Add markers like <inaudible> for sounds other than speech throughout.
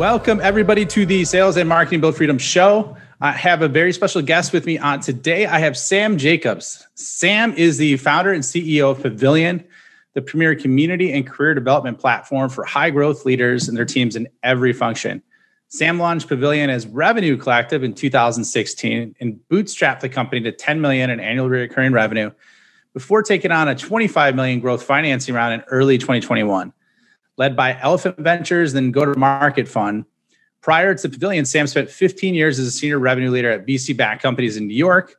Welcome, everybody, to the Sales and Marketing Build Freedom Show. I have a very special guest with me on today. I have Sam Jacobs. Sam is the founder and CEO of Pavilion, the premier community and career development platform for high growth leaders and their teams in every function. Sam launched Pavilion as Revenue Collective in 2016 and bootstrapped the company to 10 million in annual recurring revenue before taking on a 25 million growth financing round in early 2021 led by Elephant Ventures, then Go to Market Fund. Prior to Pavilion, Sam spent 15 years as a senior revenue leader at VC backed companies in New York,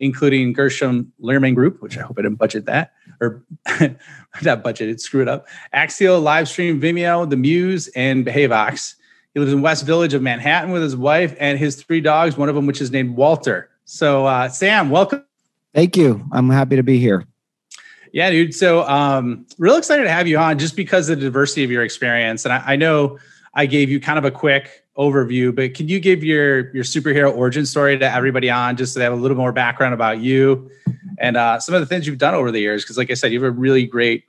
including Gerson Lehrman Group, which I hope I didn't budget that, or <laughs> not budgeted, screw it up. Axial, Livestream, Vimeo, The Muse, and Behavox. He lives in West Village of Manhattan with his wife and his three dogs, one of them which is named Walter. So, uh, Sam, welcome. Thank you. I'm happy to be here. Yeah, dude. So, um, real excited to have you on just because of the diversity of your experience. And I, I, know I gave you kind of a quick overview, but can you give your your superhero origin story to everybody on just so they have a little more background about you and uh, some of the things you've done over the years? Because, like I said, you have a really great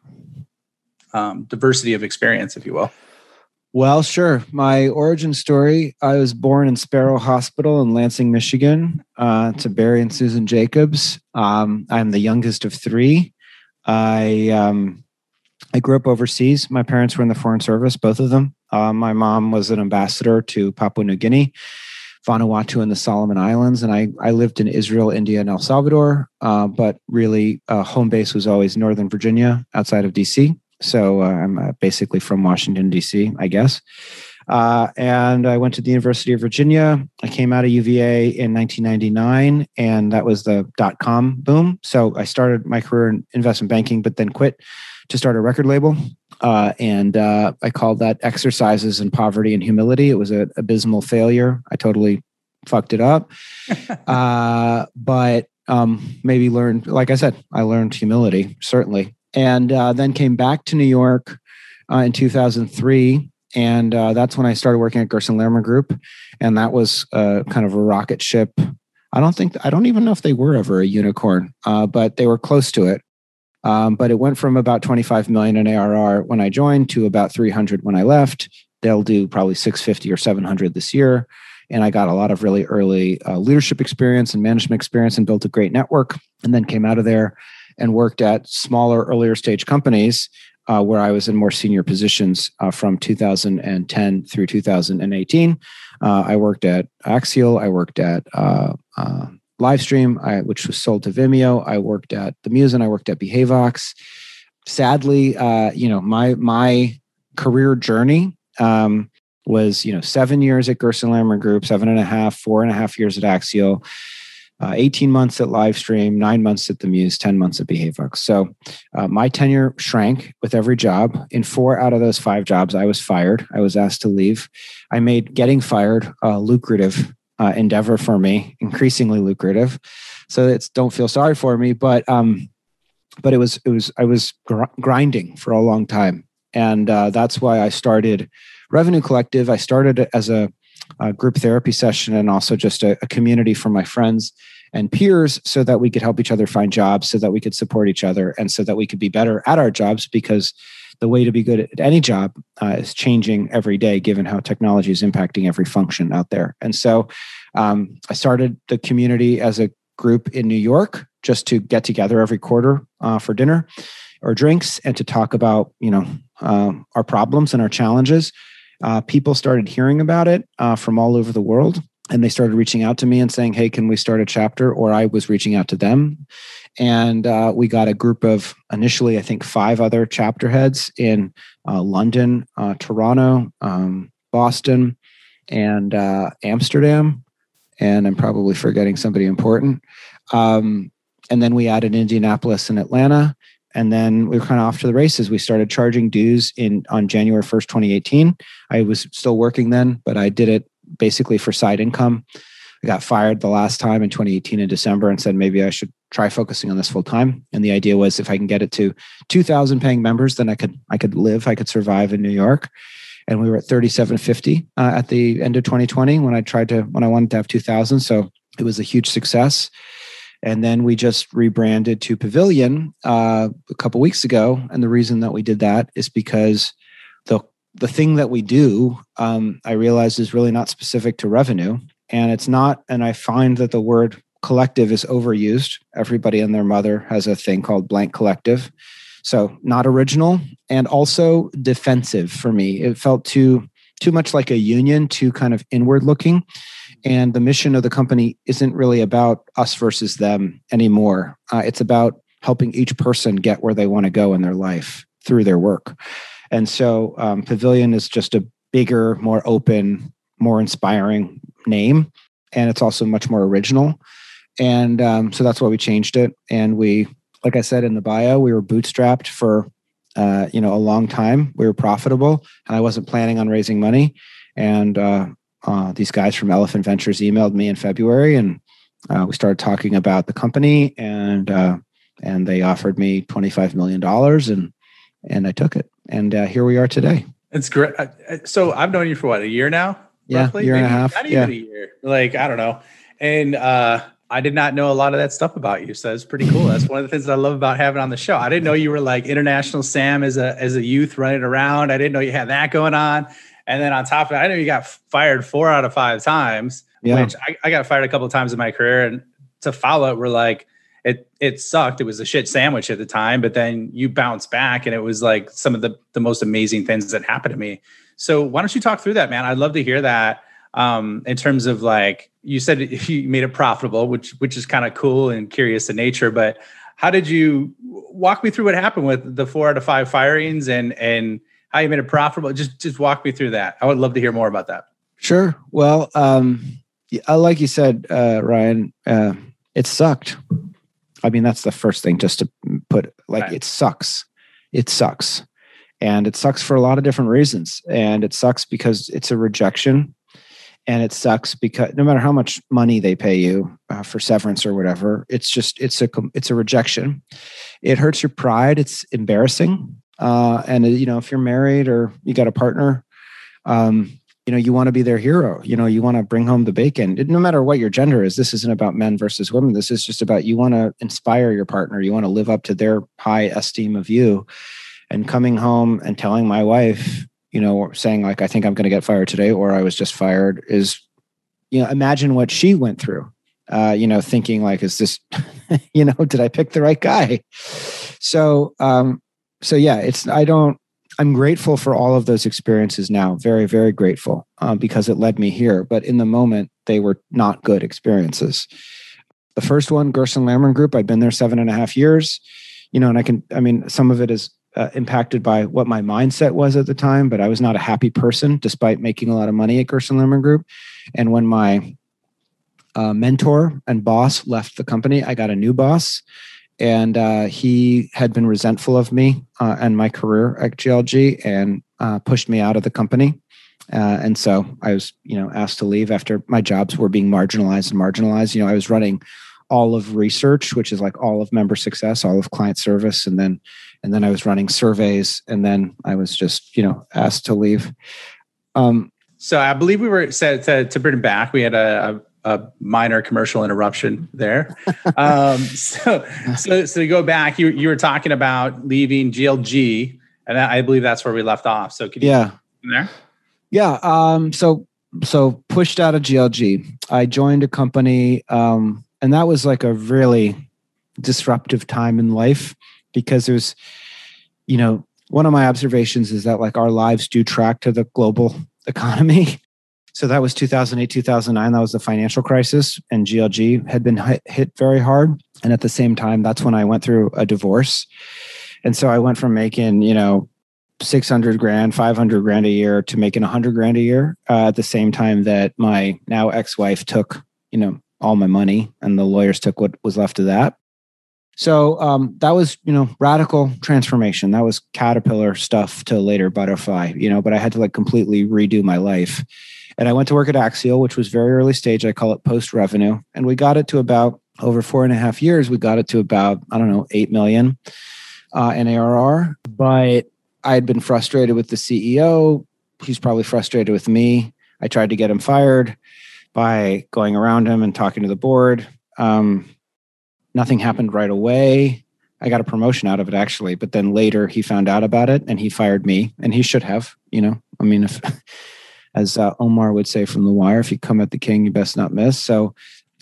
um, diversity of experience, if you will. Well, sure. My origin story I was born in Sparrow Hospital in Lansing, Michigan, uh, to Barry and Susan Jacobs. Um, I'm the youngest of three. I um, I grew up overseas. My parents were in the foreign service, both of them. Uh, my mom was an ambassador to Papua New Guinea, Vanuatu, and the Solomon Islands, and I I lived in Israel, India, and El Salvador. Uh, but really, uh, home base was always Northern Virginia, outside of DC. So uh, I'm uh, basically from Washington D.C., I guess. Uh, and I went to the University of Virginia. I came out of UVA in 1999, and that was the dot com boom. So I started my career in investment banking, but then quit to start a record label. Uh, and uh, I called that Exercises in Poverty and Humility. It was an abysmal failure. I totally fucked it up. <laughs> Uh, but um, maybe learned, like I said, I learned humility, certainly. And uh, then came back to New York uh, in 2003 and uh, that's when I started working at Gerson Lehrman Group, and that was uh, kind of a rocket ship. I don't think I don't even know if they were ever a unicorn, uh, but they were close to it. Um, but it went from about 25 million in ARR when I joined to about 300 when I left. They'll do probably 650 or 700 this year, and I got a lot of really early uh, leadership experience and management experience, and built a great network. And then came out of there and worked at smaller, earlier stage companies uh, where I was in more senior positions uh, from 2010 through 2018. Uh, I worked at Axial. I worked at uh, uh, Livestream, I, which was sold to Vimeo. I worked at The Muse and I worked at Behavox. Sadly, uh, you know, my my career journey um, was, you know, seven years at Gerson Lehrman Group, seven and a half, four and a half years at Axial uh, 18 months at Livestream, nine months at the Muse, 10 months at Behavox. So uh, my tenure shrank with every job. In four out of those five jobs, I was fired. I was asked to leave. I made getting fired a lucrative uh, endeavor for me, increasingly lucrative. So it's don't feel sorry for me, but um, but it was it was I was gr- grinding for a long time, and uh, that's why I started Revenue Collective. I started as a a group therapy session and also just a, a, community for my friends and peers so that we could help each other find jobs so that we could support each other and so that we could be better at our jobs because the way to be good at any job uh, is changing every day given how technology is impacting every function out there. And so um, i started the community as a group in new york just to get together every quarter uh, for dinner or drinks and to talk about you know uh, our problems and our challenges. Uh, people started hearing about it uh, from all over the world and they started reaching out to me and saying hey can we start a chapter? Or i was reaching out to them. And uh, we got a group of initially i think five other chapter heads in uh, london uh, toronto um, boston and uh, amsterdam. And i'm probably forgetting somebody important. Um, and then we added indianapolis and atlanta. And then we were kind of off to the races. We started charging dues in on January 1st, 2018. I was still working then, but I did it basically for side income. I got fired the last time in 2018 in December and said maybe I should try focusing on this full time. And the idea was if I can get it to 2,000 paying members, then I could I could live, I could survive in New York. And we were at 3,750 uh, at the end of 2020 when I tried to when I wanted to have 2,000. So it was a huge success. And then we just rebranded to Pavilion uh, a couple weeks ago. And the reason that we did that is because the the thing that we do, um, I realize, is really not specific to revenue, and it's not. And I find that the word collective is overused. Everybody and their mother has a thing called blank collective. So not original and also defensive for me. It felt too too much like a union, too kind of inward looking. And the mission of the company isn't really about us versus them anymore. Uh, it's about helping each person get where they want to go in their life through their work. And so um, Pavilion is just a bigger, more open, more inspiring name. And it's also much more original. And um, so that's why we changed it. And we, like I said in the bio, we were bootstrapped for uh, you know a long time. We were profitable, and I wasn't planning on raising money. And uh, uh, these guys from Elephant Ventures emailed me in February, and uh, we started talking about the company, and uh, and they offered me twenty five million dollars, and and I took it, and uh, here we are today. It's great. So I've known you for what a year now. Yeah, roughly? year Maybe and a half. Not even yeah. a year. Like I don't know, and I did not know a lot of that stuff about you. So that's pretty cool. That's one of the things I love about having on the show. I didn't know you were like international Sam as a as a youth running around. I didn't know you had that going on. And then on top of that, I know you got fired four out of five times, yeah. which I, I got fired a couple of times in my career. And to follow it, we're like, it it sucked. It was a shit sandwich at the time, but then you bounced back and it was like some of the, the most amazing things that happened to me. So why don't you talk through that, man? I'd love to hear that um, in terms of like you said <laughs> you made it profitable, which which is kind of cool and curious in nature. But how did you walk me through what happened with the four out of five firings and and how you made it profitable? Just just walk me through that. I would love to hear more about that. Sure. Well, um, like you said, uh, Ryan, uh, it sucked. I mean, that's the first thing. Just to put like right. it sucks. It sucks, and it sucks for a lot of different reasons. And it sucks because it's a rejection and it sucks because no matter how much money they pay you uh, for severance or whatever it's just it's a it's a rejection it hurts your pride it's embarrassing uh, and uh, you know if you're married or you got a partner um, you know you want to be their hero you know you want to bring home the bacon. No matter what your gender is this isn't about men versus women. This is just about you want to inspire your partner. You want to live up to their high esteem of you. And coming home and telling my wife you know, saying like, I think I'm going to get fired today, or I was just fired is, you know, imagine what she went through, uh, you know, thinking like, is this, <laughs> you know, did I pick the right guy? So, um, so yeah, it's, I don't, I'm grateful for all of those experiences now. Very, very grateful um, because it led me here. But in the moment, they were not good experiences. The first one, Gerson Lehrman Group, I'd been there seven and a half years. You know, and I can, I mean, some of it is uh, impacted by what my mindset was at the time, but I was not a happy person despite making a lot of money at Gerson Lehrman Group. And when my uh, mentor and boss left the company, I got a new boss, and uh, he had been resentful of me uh, and my career at GLG and uh, pushed me out of the company. Uh, and so I was, you know, asked to leave after my jobs were being marginalized and marginalized. You know, I was running all of research, which is like all of member success, all of client service, and then and then I was running surveys, and then I was just you know asked to leave. Um, so I believe we were said to, to bring back. We had a, a, a minor commercial interruption there. um, <laughs> so so so to go back, you you were talking about leaving GLG, and I believe that's where we left off. So you yeah there? Yeah. Um, so so pushed out of GLG. I joined a company, um, and that was like a really disruptive time in life because there's, you know, one of my observations is that like our lives do track to the global <laughs> economy. So that was 2008, 2009. That was the financial crisis, and GLG had been hit very hard. And at the same time, that's when I went through a divorce. And so I went from making, you know, 600 grand, 500 grand a year to making 100 grand a year uh, at the same time that my now ex wife took, you know, all my money and the lawyers took what was left of that. So um, that was, you know, radical transformation. That was caterpillar stuff to later butterfly, you know, but I had to like completely redo my life. And I went to work at Axial, which was very early stage. I call it post revenue. And we got it to about over four and a half years, we got it to about, I don't know, 8 million uh, in ARR. But I had been frustrated with the CEO. He's probably frustrated with me. I tried to get him fired by going around him and talking to the board. Um, nothing happened right away. I got a promotion out of it actually, but then later he found out about it and he fired me, and he should have. You know, I mean, if <laughs> as uh, Omar would say from The Wire, if you come at the king, you best not miss. So,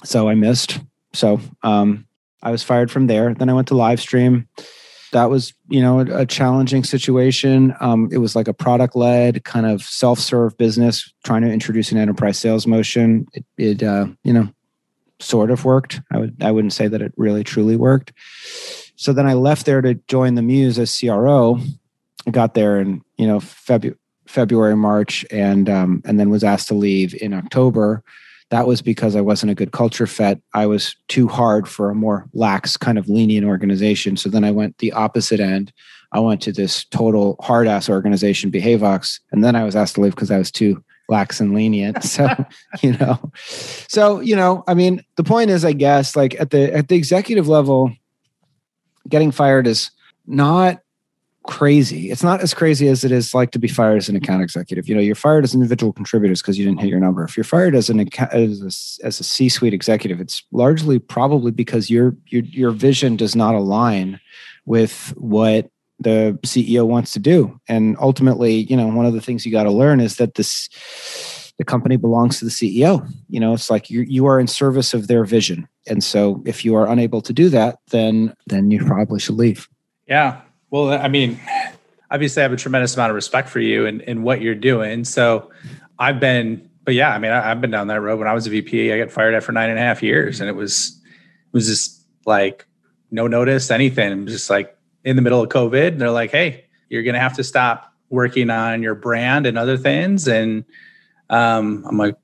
so I missed. So um, I was fired from there. Then I went to Livestream. That was, you know, a, a challenging situation. Um, it was like a product led kind of self serve business, trying to introduce an enterprise sales motion. It, it uh, you know, sort of worked. I would, I wouldn't say that it really truly worked. So then I left there to join the Muse as CRO. I got there in, you know, February, February, March, and um, and then was asked to leave in October that was because I wasn't a good culture fit. I was too hard for a more lax, kind of lenient organization. So then I went the opposite end. I went to this total hard ass organization, Behavox, and then I was asked to leave because I was too lax and lenient. <laughs> So, you know, so you know, I mean, the point is, I guess, like at the at the executive level, getting fired is not crazy. It's not as crazy as it is like to be fired as an account executive. You know, you're fired as individual contributors because you didn't hit your number. If you're fired as an as a, as a C-suite executive, it's largely probably because your your your vision does not align with what the CEO wants to do. And ultimately, you know, one of the things you got to learn is that this the company belongs to the CEO. You know, it's like you you are in service of their vision. And so if you are unable to do that, then then you probably should leave. Yeah, well, I mean, obviously, I have a tremendous amount of respect for you and, and what you're doing. So I've been, but yeah, I mean, I, have been down that road. When I was a VP, I got fired after nine and a half years, and it was it was just like no notice, anything. I'm just like in the middle of COVID, and they're like, "Hey, you're gonna have to stop working on your brand and other things." And um, I'm like,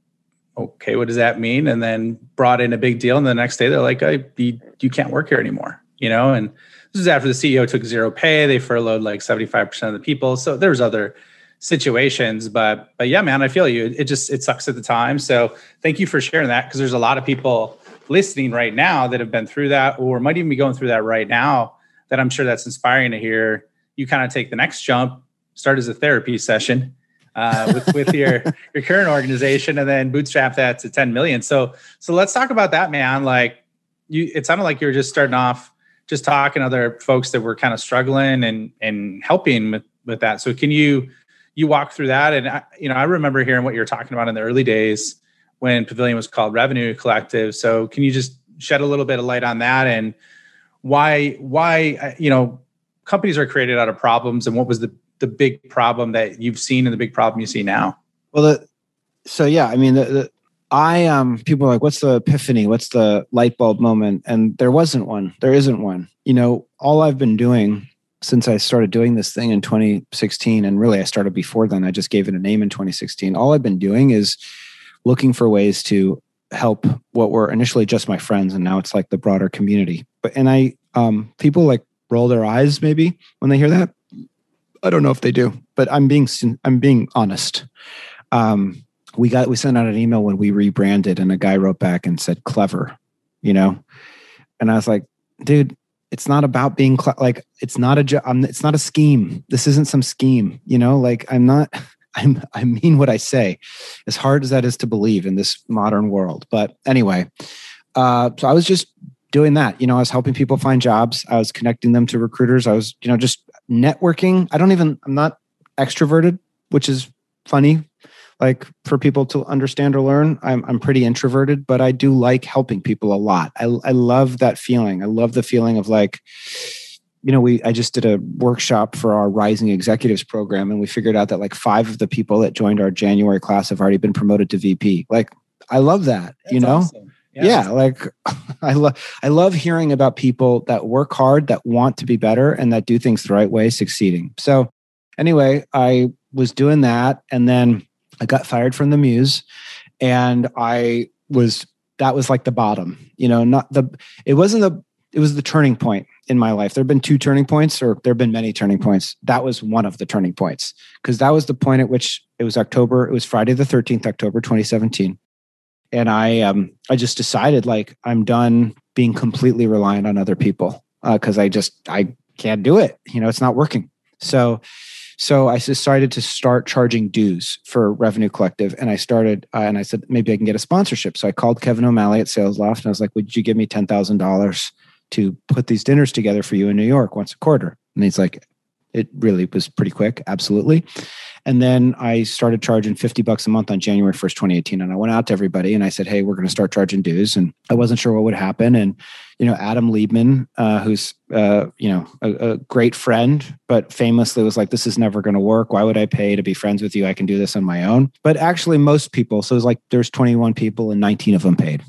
"Okay, what does that mean?" And then brought in a big deal, and the next day they're like, "I, you, you can't work here anymore," you know, and this is after the CEO took zero pay. They furloughed like 75% of the people. So there's other situations, but but yeah, man, I feel you. It just it sucks at the time. So thank you for sharing that because there's a lot of people listening right now that have been through that or might even be going through that right now that I'm sure that's inspiring to hear you kind of take the next jump, start as a therapy session uh, with, with your <laughs> your current organization and then bootstrap that to 10 million. So so let's talk about that, man. Like you it sounded like you were just starting off just talking to other folks that were kind of struggling and and helping with, with that. So can you you walk through that? And I, you know, I remember hearing what you were talking about in the early days when Pavilion was called Revenue Collective. So can you just shed a little bit of light on that and why why uh, you know companies are created out of problems and what was the the big problem that you've seen and the big problem you see now? Well, the, so yeah, I mean the, the I um people are like, what's the epiphany? What's the light bulb moment? And there wasn't one. There isn't one. You know, all I've been doing since I started doing this thing in 2016, and really I started before then, I just gave it a name in 2016. All I've been doing is looking for ways to help what were initially just my friends, and now it's like the broader community. But and I um people like roll their eyes maybe when they hear that. I don't know if they do, but I'm being I'm being honest. Um, we got we sent out an email when we rebranded and a guy wrote back and said clever you know? And i was like dude it's not about being cl- like it's not a jo- I'm, it's not a scheme. This isn't some scheme you know? Like i'm not <laughs> i'm i mean what i say as hard as that is to believe in this modern world. But anyway uh so i was just doing that you know? I was helping people find jobs. I was connecting them to recruiters. I was you know just networking. I don't even i'm not extroverted which is funny like for people to understand or learn i'm, I'm pretty introverted but i do like helping people a lot. I, I love that feeling. I love the feeling of like you know we i just did a workshop for our rising executives program and we figured out that like five of the people that joined our january class have already been promoted to vp like i love that That's you know? awesome. yeah. yeah like <laughs> i love i love hearing about people that work hard that want to be better and that do things the right way succeeding. So anyway i was doing that and then I got fired from the Muse, and I was that was like the bottom. You know, not the it wasn't the it was the turning point. in my life. There have been two turning points, or there have been many turning points. That was one of the turning points because that was the point at which it was October. It was Friday the 13th, October 2017. And I, um, I just decided like I'm done being completely reliant on other people because uh, I just I can't do it. You know, it's not working. So, so I decided to start charging dues for Revenue Collective, and I started uh, and I said maybe I can get a sponsorship. So I called Kevin O'Malley at SalesLoft, and I was like, "Would you give me ten thousand dollars to put these dinners together for you in New York once a quarter?" And he's like, "It really was pretty quick, absolutely." And then I started charging 50 bucks a month on January 1st, 2018. And I went out to everybody and I said, Hey, we're going to start charging dues. And I wasn't sure what would happen. And, you know, Adam Liebman, uh, who's, uh, you know, a, a, great friend, but famously was like, this is never going to work. Why would I pay to be friends with you? I can do this on my own. But actually, most people, so it was like there's 21 people and 19 of them paid.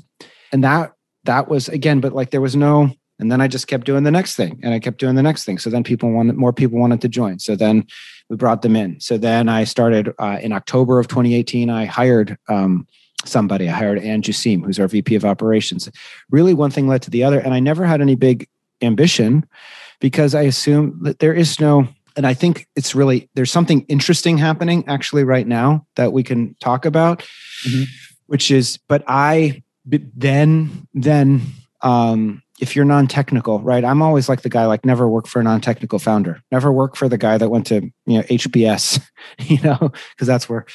And that, that was again, but like there was no, and then I just kept doing the next thing and I kept doing the next thing. So then people wanted, more people wanted to join. So then we brought them in. So then I started uh, in October of 2018. I hired um, somebody. I hired Ann Jusim, who's our VP of operations. Really, one thing led to the other. And I never had any big ambition because I assume that there is no, and I think it's really, there's something interesting happening actually right now that we can talk about, mm-hmm. which is, but I, then, then, um, if you're non-technical, right? I'm always like the guy like never work for a non-technical founder. Never work for the guy that went to, you know, HBS, <laughs> you know, because that's where,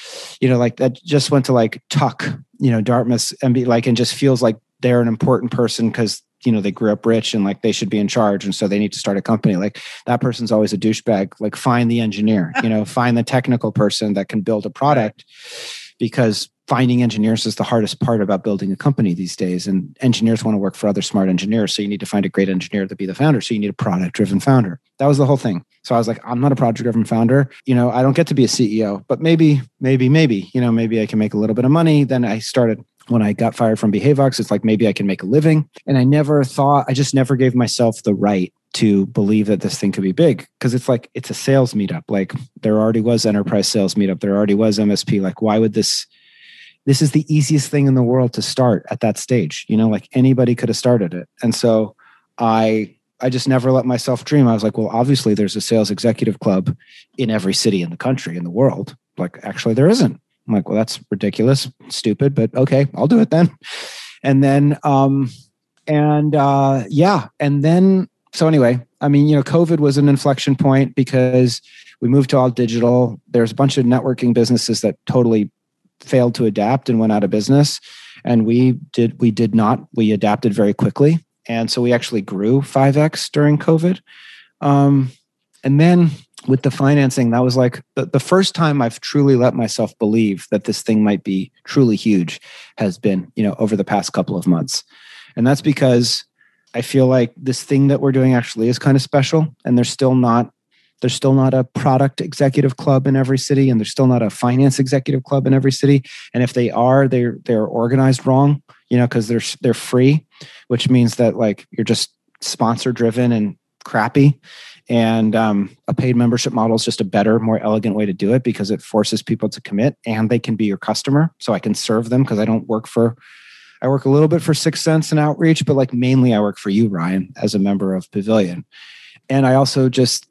you know, like that just went to like Tuck, you know, Dartmouth and be like and just feels like they're an important person because you know they grew up rich and like they should be in charge and so they need to start a company like that person's always a douchebag like find the engineer you know find the technical person that can build a product because finding engineers is the hardest part about building a company these days. And engineers want to work for other smart engineers. So you need to find a great engineer to be the founder. So you need a product driven founder. That was the whole thing. So I was like, I'm not a product driven founder. You know, I don't get to be a CEO, but maybe, maybe, maybe, you know, maybe I can make a little bit of money. Then I started when I got fired from Behavox, it's like maybe I can make a living. And I never thought, I just never gave myself the right to believe that this thing could be big because it's like it's a sales meetup. Like there already was enterprise sales meetup, there already was MSP. Like, why would this this is the easiest thing in the world to start at that stage you know? Like anybody could have started it. And so i i just never let myself dream. I was like well obviously there's a sales executive club in every city in the country in the world. Like actually there isn't. I'm like well that's ridiculous stupid but okay i'll do it then. And then um and uh yeah. And then so anyway i mean you know covid was an inflection point because we moved to all digital. There's a bunch of networking businesses that totally failed to adapt and went out of business. And we did we did not we adapted very quickly. And so we actually grew 5x during covid. Um, and then with the financing that was like the, the first time i've truly let myself believe that this thing might be truly huge has been you know over the past couple of months. And that's because i feel like this thing that we're doing actually is kind of special and there's still not there's still not a product executive club in every city, and there's still not a finance executive club in every city. And if they are, they're they're organized wrong, you know, because they're they're free, which means that like you're just sponsor driven and crappy. And um, a paid membership model is just a better, more elegant way to do it because it forces people to commit and they can be your customer. So I can serve them because I don't work for I work a little bit for 6sense and Outreach, but like mainly I work for you, Ryan, as a member of Pavilion. And I also just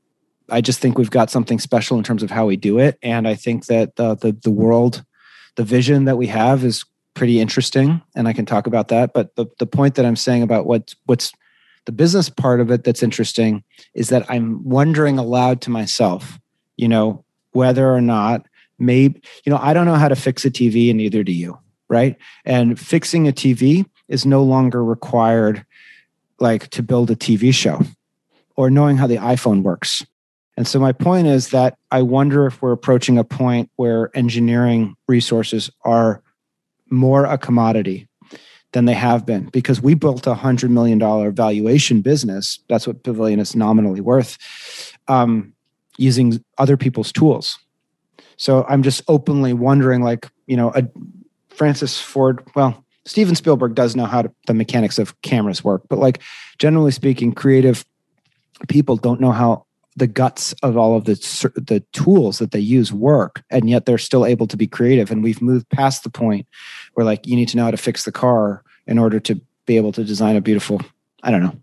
I just think we've got something special in terms of how we do it, and I think that the the, the world, the vision that we have is pretty interesting, and I can talk about that. But the the point that I'm saying about what what's the business part of it that's interesting is that I'm wondering aloud to myself, you know, whether or not maybe you know I don't know how to fix a TV, and neither do you, right? And fixing a TV is no longer required, like to build a TV show or knowing how the iPhone works and so my point is that I wonder if we're approaching a point where engineering resources are more a commodity than they have been because we built a hundred million dollar valuation business. That's what Pavilion is nominally worth um, using other people's tools. So I'm just openly wondering, like, you know, a, Francis Ford, well, Steven Spielberg does know how to, the mechanics of cameras work, but like generally speaking, creative people don't know how the guts of all of the the tools that they use work and yet they're still able to be creative and we've moved past the point where like you need to know how to fix the car in order to be able to design a beautiful I don't know.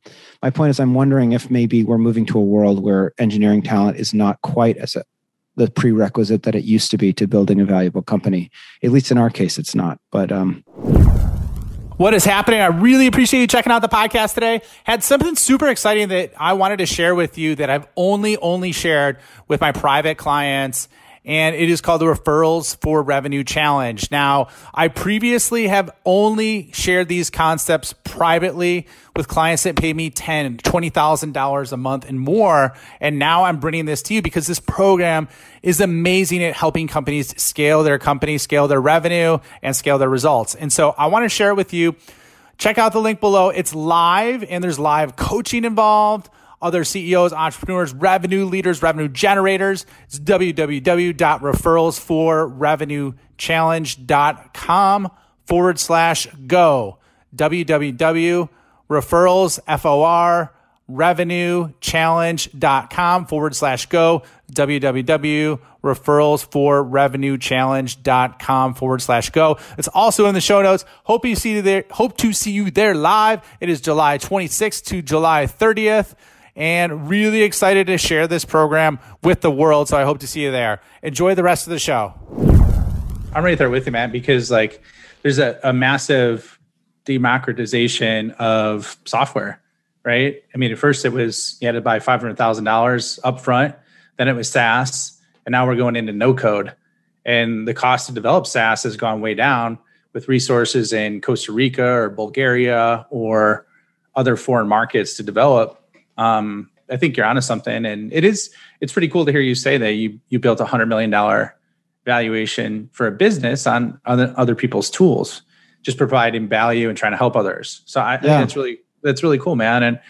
My point is, I'm wondering if maybe we're moving to a world where engineering talent is not quite as the prerequisite that it used to be to building a valuable company. At least in our case, it's not. But um, what is happening? I really appreciate you checking out the podcast today. Had something super exciting that I wanted to share with you that I've only only shared with my private clients and it is called the Referrals for Revenue Challenge. Now, I previously have only shared these concepts privately with clients that pay me ten, twenty thousand dollars a month and more, and now I'm bringing this to you because this program is amazing at helping companies scale their company, scale their revenue, and scale their results. And so, I want to share it with you. Check out the link below. It's live, and there's live coaching involved other CEOs, entrepreneurs, revenue leaders, revenue generators. It's www.referralsforrevenuechallenge.com forward slash go. www.referrals, F-O-R, revenuechallenge.com forward slash go. www.referralsforrevenuechallenge.com forward slash go. It's also in the show notes. Hope you see you there. Hope to see you there live. It is July 26th to July 30th and really excited to share this program with the world. So I hope to see you there. Enjoy the rest of the show. I'm right there with you, man, because like there's a, a massive democratization of software, right? I mean, at first it was you had to buy $500,000 up front, then it was SaaS, and now we're going into no code. And the cost to develop SaaS has gone way down with resources in Costa Rica or Bulgaria or other foreign markets to develop um, I think you're onto something, and it is it's pretty cool to hear you say that you you built a hundred million dollar valuation for a business on other other people's tools, just providing value and trying to help others. So I, yeah. I think that's really that's really cool, man. And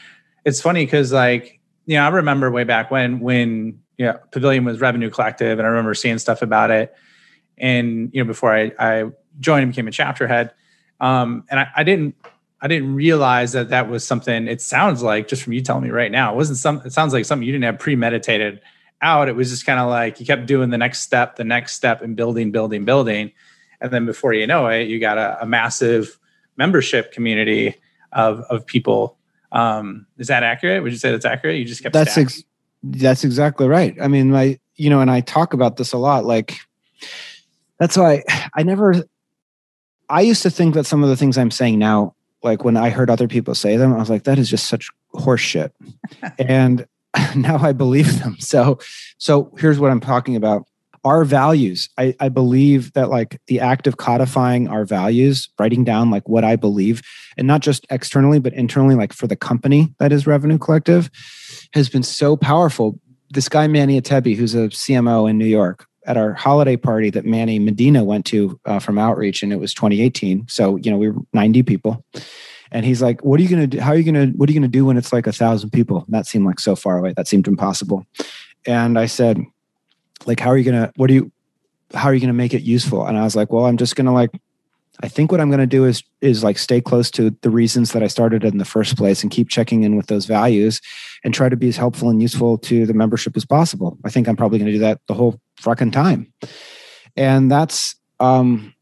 it's funny because like you know I remember way back when when you know, Pavilion was Revenue Collective, and I remember seeing stuff about it. And you know before I I joined and became a chapter head, um, and I, I didn't I didn't realize that that was something. It sounds like just from you telling me right now, it wasn't some. It sounds like something you didn't have premeditated out. It was just kind of like you kept doing the next step, the next step, and building, building, building, and then before you know it, you got a, a massive membership community of of people. Um, is that accurate? Would you say that's accurate? You just kept that's ex- that's exactly right. I mean, my you know, and I talk about this a lot. Like that's why I never. I used to think that some of the things I'm saying now like when I heard other people say them, I was like, that is just such horseshit. <laughs> and <laughs> now I believe them. So, so here's what I'm talking about. Our values. I, I believe that like the act of codifying our values, writing down like what I believe, and not just externally, but internally, like for the company that is Revenue Collective, has been so powerful. This guy Manny Atebi, who's a CMO in New York, at our holiday party that Manny Medina went to uh, from Outreach, and it was 2018. So you know we were 90 people, and he's like, "What are you gonna do? How are you gonna? What are you gonna do when it's like a thousand people?" And that seemed like so far away. That seemed impossible. And I said, "Like, how are you gonna? What are you? How are you gonna make it useful?" And I was like, "Well, I'm just gonna like I think what I'm going to do is is like stay close to the reasons that I started in the first place and keep checking in with those values and try to be as helpful and useful to the membership as possible. I think I'm probably going to do that the whole fucking time. And that's um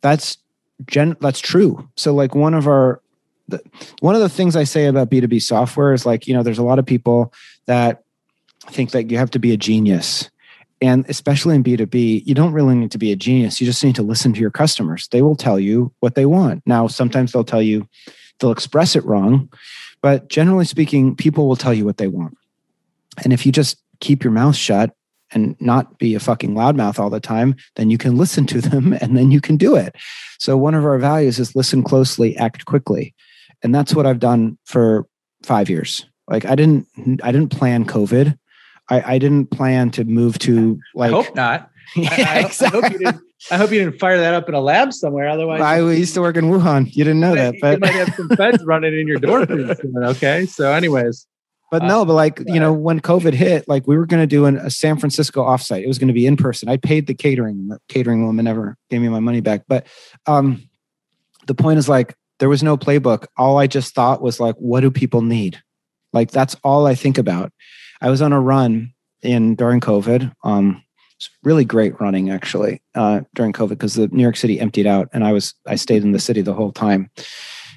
that's gen that's true. So like one of our the, one of the things I say about B2B software is like, you know, there's a lot of people that think that you have to be a genius and especially in B2B, you don't really need to be a genius. You just need to listen to your customers. They will tell you what they want. Now, sometimes they'll tell you, they'll express it wrong, but generally speaking, people will tell you what they want. And if you just keep your mouth shut and not be a fucking loudmouth all the time, then you can listen to them <laughs> and then you can do it. So, one of our values is listen closely, act quickly. And that's what I've done for five years. Like I didn't I didn't plan COVID. I, I didn't plan to move to like. <laughs> I hope not. yeah, I, exactly. I, hope you didn't. I hope you didn't fire that up in a lab somewhere. Otherwise, I used to work in Wuhan. You didn't know that, <laughs> but you might have some feds <laughs> running in your door pretty soon. Okay, so anyways, but no, but like you know, when COVID hit, like we were going to do an, a San Francisco offsite. It was going to be in person. I paid the catering. The catering woman never gave me my money back. But um, the point is like there was no playbook. All I just thought was like, what do people need? Like that's all I think about. I was on a run in during COVID. Um, it's really great running actually uh, during COVID because the New York City emptied out, and I was I stayed in the city the whole time,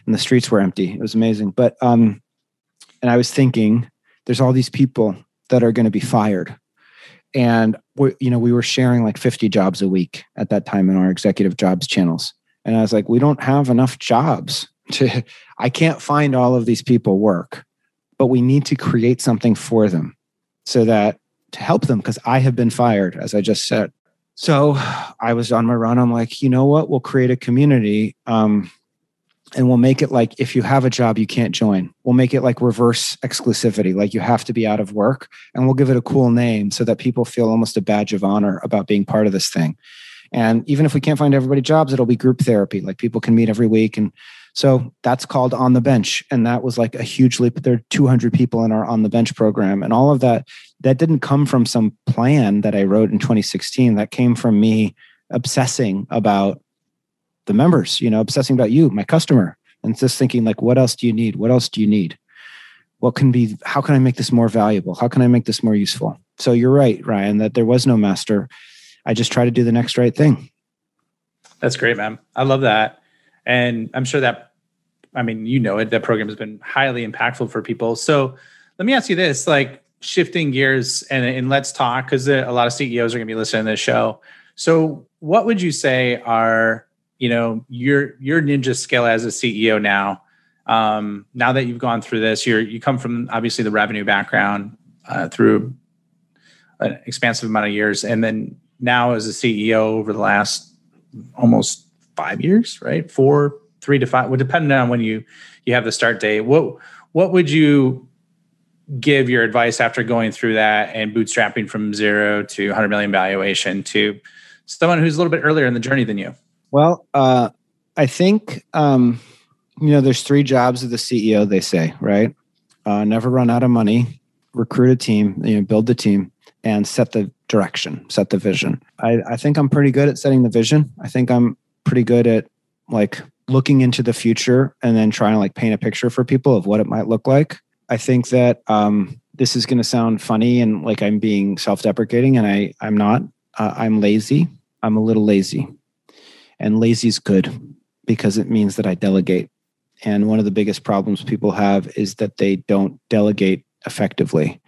and the streets were empty. It was amazing. But um, and I was thinking, there's all these people that are going to be fired. And we, you know, we were sharing like 50 jobs a week at that time in our executive jobs channels. And I was like, we don't have enough jobs to, I can't find all of these people work, but we need to create something for them so that to help them because I have been fired, as I just said. So I was on my run. I'm like, you know what? We'll create a community. Um, and we'll make it like if you have a job you can't join we'll make it like reverse exclusivity like you have to be out of work and we'll give it a cool name so that people feel almost a badge of honor about being part of this thing and even if we can't find everybody jobs it'll be group therapy like people can meet every week and so that's called on the bench and that was like a huge leap there are 200 people in our on the bench program and all of that that didn't come from some plan that i wrote in 2016 that came from me obsessing about the members, you know, obsessing about you, my customer, and just thinking like, what else do you need? What else do you need? What can be, how can I make this more valuable? How can I make this more useful? So you're right, Ryan, that there was no master. I just try to do the next right thing. That's great, man. I love that. And I'm sure that, I mean, you know it, that program has been highly impactful for people. So let me ask you this like shifting gears and, and let's talk because a lot of CEOs are going to be listening to this show. So, what would you say are you know your your ninja skill as a ceo now um, now that you've gone through this you're you come from obviously the revenue background uh, through an expansive amount of years and then now as a ceo over the last almost five years right four three to five well depending on when you you have the start date what what would you give your advice after going through that and bootstrapping from zero to 100 million valuation to someone who's a little bit earlier in the journey than you well, uh, I think um, you know there's three jobs of the CEO. They say right, uh, never run out of money, recruit a team, you know, build the team, and set the direction, set the vision. I, I think I'm pretty good at setting the vision. I think I'm pretty good at like looking into the future and then trying to like paint a picture for people of what it might look like. I think that um, this is going to sound funny and like I'm being self-deprecating, and I I'm not. Uh, I'm lazy. I'm a little lazy. And lazy is good because it means that I delegate. And one of the biggest problems people have is that they don't delegate effectively.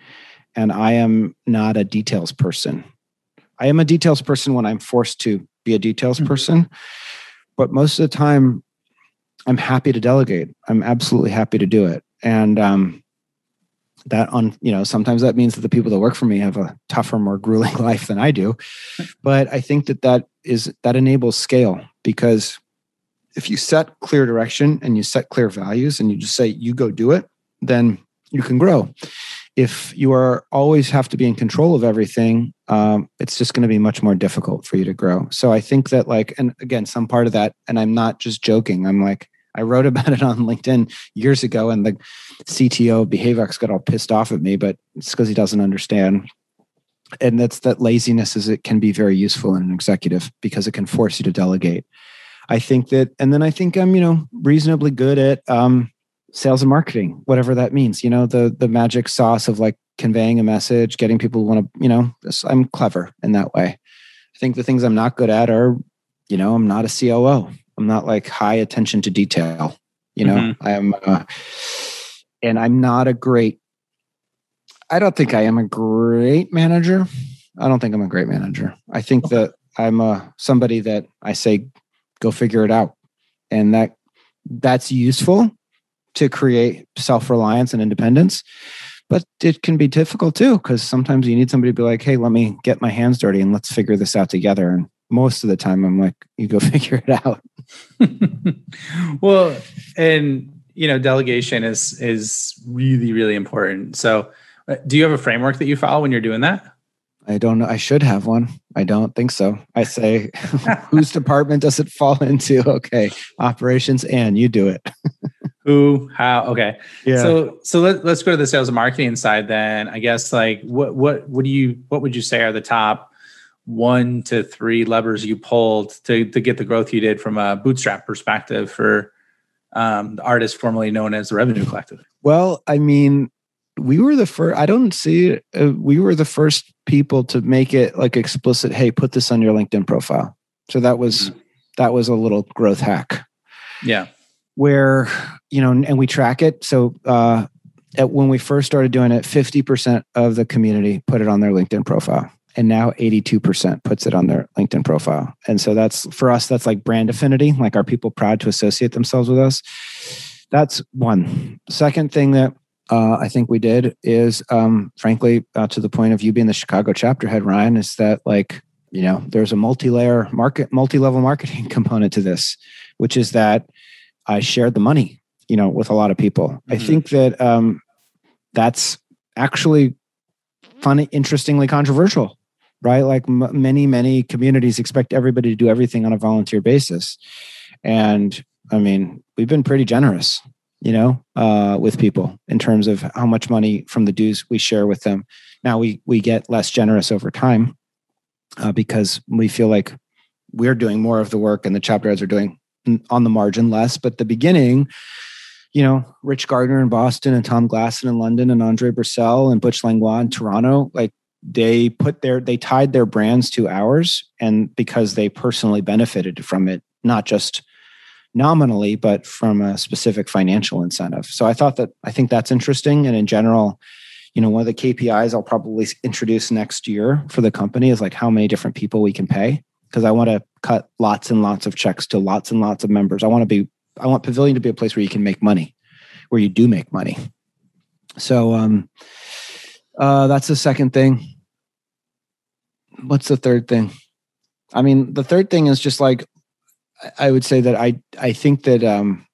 And I am not a details person. I am a details person when I'm forced to be a details mm-hmm. person. But most of the time, I'm happy to delegate. I'm absolutely happy to do it. And um, that on you know sometimes that means that the people that work for me have a tougher more <laughs> grueling life than i do but i think that that is that enables scale because if you set clear direction and you set clear values and you just say you go do it then you can grow if you are always have to be in control of everything um, it's just going to be much more difficult for you to grow so i think that like and again some part of that and i'm not just joking i'm like I wrote about <laughs> it on LinkedIn years ago, and the CTO of Behavox got all pissed off at me, but it's because he doesn't understand. And that's that laziness is it can be very useful in an executive because it can force you to delegate. I think that, and then I think I'm, you know, reasonably good at um, sales and marketing, whatever that means. You know, the the magic sauce of like conveying a message, getting people want to, you know, I'm clever in that way. I think the things I'm not good at are, you know, I'm not a COO. I'm not like high attention to detail. You know, mm-hmm. I am, uh, and I'm not a great. I don't think I am a great manager. I don't think I'm a great manager. I think okay. that I'm a somebody that I say, go figure it out, and that that's useful to create self reliance and independence. But it can be difficult too, because sometimes you need somebody to be like, hey, let me get my hands dirty and let's figure this out together. And most of the time I'm like, you go <laughs> figure it out. <laughs> well, and you know, delegation is is really, really important. So uh, do you have a framework that you follow when you're doing that? I don't know. I should have one. I don't think so. I say, <laughs> whose department does it fall into? Okay, operations, and you do it. Who? How? Okay. Yeah. So so let, let's go to the sales and marketing side then. I guess like what what what do you what would you say are the top one to three levers you pulled to, to get the growth you did from a bootstrap perspective for um, the artist formerly known as the Revenue Collective? Well, I mean, we were the first, I don't see, uh, we were the first people to make it like explicit, hey, put this on your LinkedIn profile. So that was, mm-hmm. that was a little growth hack. Yeah. Where, you know, and we track it. So, uh, at, when we first started doing it, 50% of the community put it on their LinkedIn profile. And now 82% puts it on their LinkedIn profile. And so that's for us, that's like brand affinity. Like, are people proud to associate themselves with us? That's one. Second thing that uh, I think we did is, um, frankly, uh, to the point of you being the Chicago chapter head, Ryan, is that like, you know, there's a multi-layer market, multi-level marketing <laughs> component to this, which is that I shared the money, you know, with a lot of people. Mm-hmm. I think that um, that's actually funny, interestingly controversial, right? Like m- many, many communities expect everybody to do everything on a volunteer basis. And I mean, we've been pretty generous, you know, uh, with people in terms of how much money from the dues we share with them. Now we we get less generous over time uh, because we feel like we're doing more of the work and the chapter heads are doing on the margin less. But the beginning, you know, Rich Gardner in Boston and Tom Glasson in London and Andre Brussell and Butch Langlois in Toronto, like they put their they tied their brands to ours and because they personally benefited from it, not just nominally, but from a specific financial incentive. So I thought that I think that's interesting. And in general, you know, one of the KPIs I'll probably introduce next year for the company is like how many different people we can pay. Because I want to cut lots and lots of checks to lots and lots of members. I want to be, I want Pavilion to be a place where you can make money, where you do make money. So um uh that's the second thing. What's the third thing? I mean, the third thing is just like I would say that I I think that um,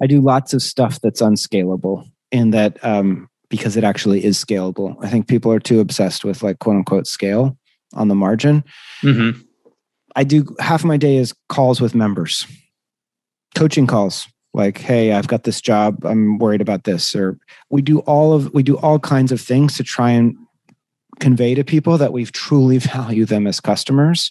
I do lots of stuff that's unscalable, and that um, because it actually is scalable. I think people are too obsessed with like quote unquote scale on the margin. Mm-hmm. I do half of my day is calls with members, coaching calls. Like, hey, I've got this job. I'm worried about this. Or we do all of we do all kinds of things to try and convey to people that we've truly <laughs> value them as customers.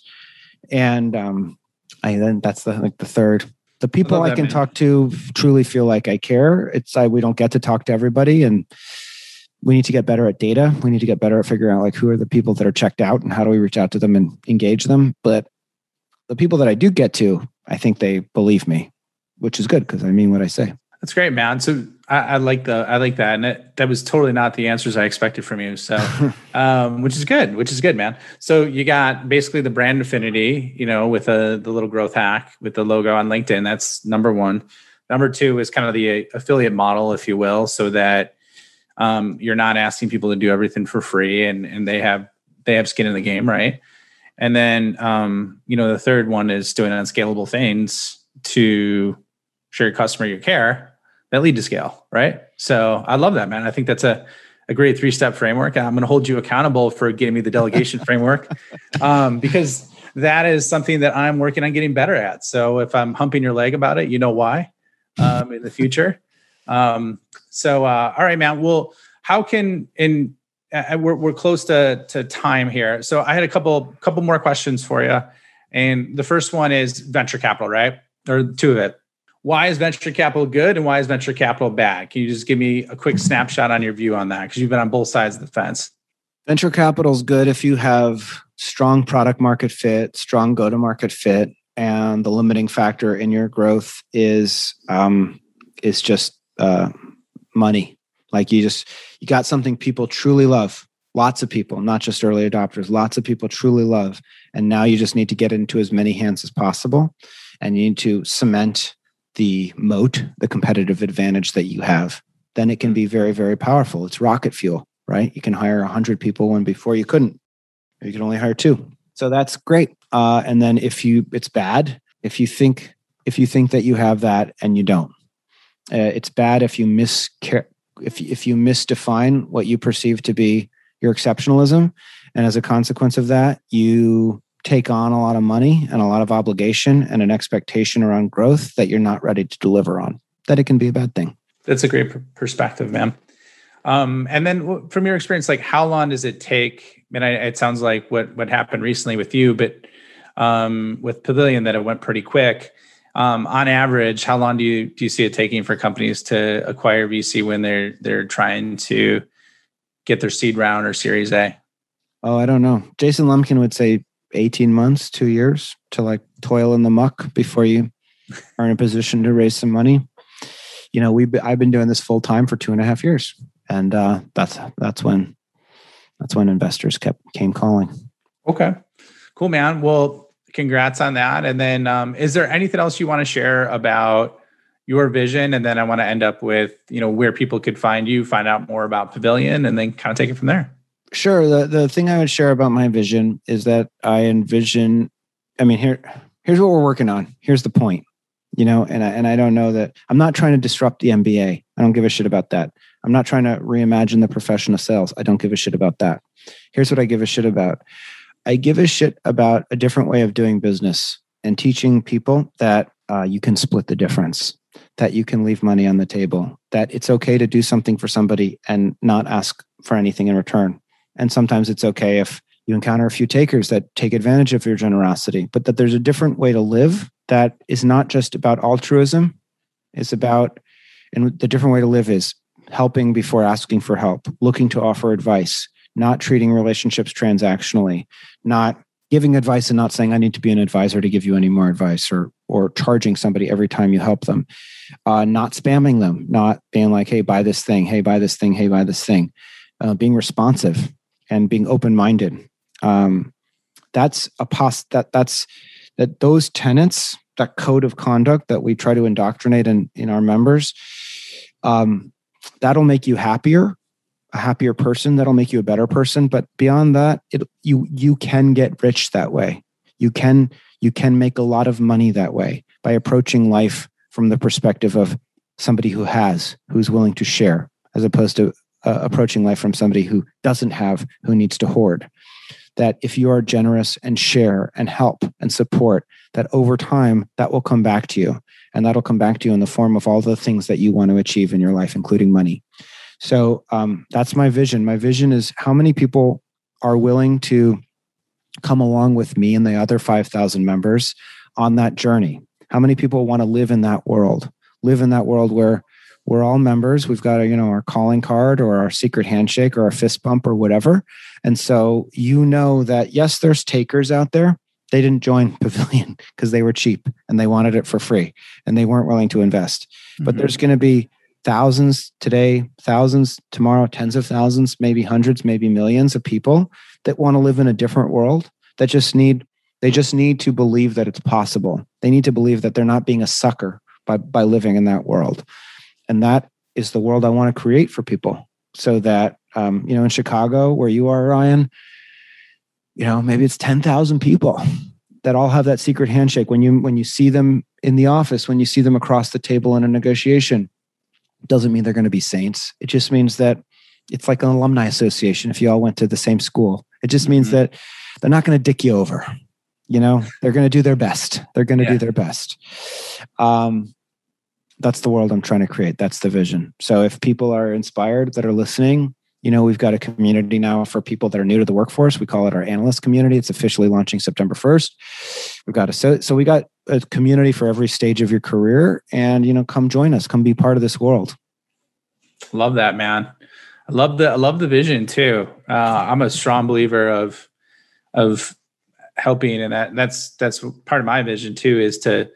And um, I then that's the like the third. The people I, I can man. talk to truly feel like I care. It's I we don't get to talk to everybody and we need to get better at data. We need to get better at figuring out like who are the people that are checked out and how do we reach out to them and engage them. But the people that I do get to, I think they believe me, which is good because I mean what I say. That's great, man. So I, I, like the I like that, and it, that was totally not the answers I expected from you. So, <laughs> um, which is good, which is good, man. So you got basically the brand affinity, you know, with a, the little growth hack with the logo on LinkedIn. That's number one. Number two is kind of the affiliate model, if you will, so that um, you're not asking people to do everything for free, and and they have they have skin in the game, right? And then um, you know the third one is doing unscalable things to show your customer your care that lead to scale, right? So I love that, man. I think that's a, a great three step framework. I'm going to hold you accountable for getting me the delegation <laughs> framework um, because that is something that I'm working on getting better at. So if I'm humping your leg about it, you know why um, in the future. Um, so, uh, all right, man. Well, how can in uh, we're, we're close to, to time here. So I had a couple couple more questions for you. And the first one is venture capital, right? Or two of it why is venture capital good and why is venture capital bad? Can you just give me a quick snapshot on your view on that? Because you've been on both sides of the fence. Venture capital is good if you have strong product market fit, strong go to market fit, and the limiting factor in your growth is um, is just uh, money. Like you just you got something people truly love. Lots of people, not just early adopters. Lots of people truly love, and now you just need to get into as many hands as possible, and you need to cement the moat, the competitive advantage that you have, then it can be very, very powerful. It's rocket fuel, right? You can hire 100 people when before you couldn't, you can only hire two. So that's great. Uh, and then if you, it's bad if you think if you think that you have that and you don't. Uh, it's bad if you mis if if you misdefine what you perceive to be your exceptionalism, and as a consequence of that, you take on a lot of money and a lot of obligation and an expectation around growth that you're not ready to deliver on, that it can be a bad thing. That's a great perspective, man. Um, and then from your experience, like how long does it take? And I, it sounds like what what happened recently with you, but um, with Pavilion, that it went pretty quick. Um, on average, how long do you do you see it taking for companies to acquire VC when they're they're trying to get their seed round or Series A? Oh, I don't know. Jason Lemkin would say 18 months, two years to like toil in the muck before you <laughs> are in a position to raise some money. you know, we I've been doing this full time for two and a half years, and uh, that's that's when that's when investors kept came calling. Okay, cool, man. Well, congrats on that. And then, um, is there anything else you want to share about your vision? And then I want to end up with you know where people could find you, find out more about Pavilion, and then kind of take it from there. Sure. The the thing I would share about my vision is that I envision. I mean, here here's what we're working on. Here's the point. You know, and I, and I don't know that I'm not trying to disrupt the MBA. I don't give a shit about that. I'm not trying to reimagine the profession of sales. I don't give a shit about that. Here's what I give a shit about. I give a shit about a different way of doing business and teaching people that uh, you can split the difference, that you can leave money on the table, that it's okay to do something for somebody and not ask for anything in return. And sometimes it's okay if you encounter a few takers that take advantage of your generosity, but that there's a different way to live that is not just about altruism. It's about, and the different way to live is helping before asking for help, looking to offer advice, not treating relationships transactionally, not giving advice and not saying I need to be an advisor to give you any more advice or or charging somebody every time you help them, uh, not spamming them, not being like, hey, buy this thing, hey, buy this thing, hey, buy this thing, uh, being responsive and being open minded. Um, that's a pos that that's that those tenets, that code of conduct that we try to indoctrinate in in our members, um, that'll make you happier a happier person that'll make you a better person. But beyond that it you you can get rich that way. You can you can make a lot of money that way by approaching life from the perspective of somebody who has who's willing to share as opposed to uh, approaching life from somebody who doesn't have who needs to hoard. That if you are generous and share and help and support that over time that will come back to you. And that'll come back to you in the form of all the things that you want to achieve in your life including money so um, that's my vision. My vision is how many people are willing to come along with me and the other 5,000 members on that journey? How many people want to live in that world? Live in that world where we're all members. We've got a, you know our calling card or our secret handshake or our fist bump or whatever. And so you know that yes, there's takers out there. They didn't join <laughs> Pavilion because they were cheap and they wanted it for free and they weren't willing to invest. Mm-hmm. But there's going to be thousands today, thousands tomorrow, tens of thousands, maybe hundreds, maybe millions of people that want to live in a different world that just need they just need to believe that it's possible. They need to believe that they're not being a sucker by by living in that world. And that is the world I want to create for people so that um, you know in Chicago where you are Ryan, you know, maybe it's 10,000 people that all have that secret handshake when you when you see them in the office, when you see them across the table in a negotiation, doesn't mean they're going to be saints. It just means that it's like an alumni association if you all went to the same school. It just means mm-hmm. that they're not going to dick you over. You know, they're going to do their best. They're going to yeah. do their best. Um, that's the world I'm trying to create. That's the vision. So if people are inspired that are listening, you know, we've got a community now for people that are new to the workforce. We call it our analyst community. It's officially launching September 1st. We've got a so so we got a community for every stage of your career and you know come join us come be part of this world. Love that man. I love the i love the vision too. Uh, i'm a strong believer of of helping and that that's that's part of my vision too is to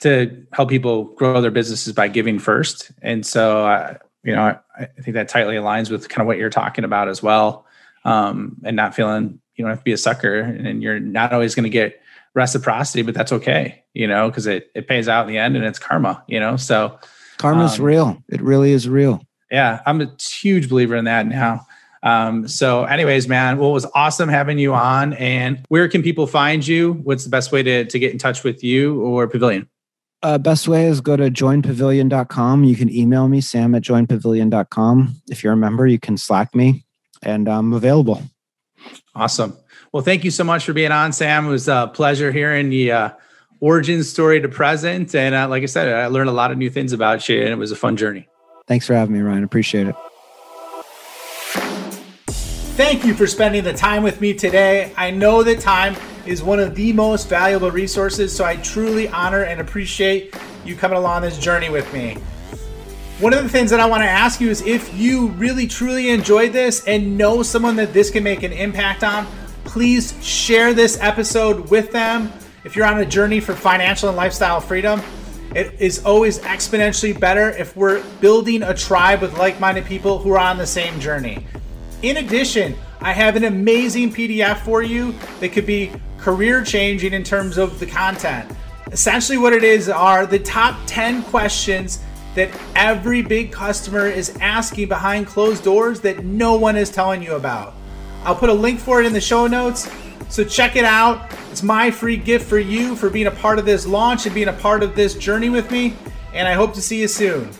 to help people grow their businesses by giving first. And so I, you know I, I think that tightly aligns with kind of what you're talking about as well. Um, and not feeling you don't have to be a sucker and you're not always going to get reciprocity, but that's okay, you know, because it, it pays out in the end and it's karma, you know. So karma's um, real. It really is real. Yeah. I'm a huge believer in that now. Um, so, anyways, man, well, it was awesome having you on. And where can people find you? What's the best way to, to get in touch with you or Pavilion? Uh, best way is go to joinpavilion.com. You can email me, sam at joinpavilion.com. If you're a member, you can Slack me and I'm available. Awesome. Well, thank you so much for being on, Sam. It was a pleasure hearing the uh, origin story to present. And uh, like I said, I learned a lot of new things about you, and it was a fun journey. Thanks for having me, Ryan. Appreciate it. Thank you for spending the time with me today. I know that time is one of the most valuable resources, so I truly honor and appreciate you coming along this journey with me. One of the things that I want to ask you is if you really truly enjoyed this and know someone that this can make an impact on, please share this episode with them. If you're on a journey for financial and lifestyle freedom, It is always exponentially better if we're building a tribe with like minded people who are on the same journey. In addition, I have an amazing PDF for you that could be career changing in terms of the content. Essentially, what it is are the top 10 questions that every big customer is asking behind closed doors that no one is telling you about. I'll put a link for it in the show notes. So check it out. It's my free gift for you for being a part of this launch and being a part of this journey with me. And I hope to see you soon.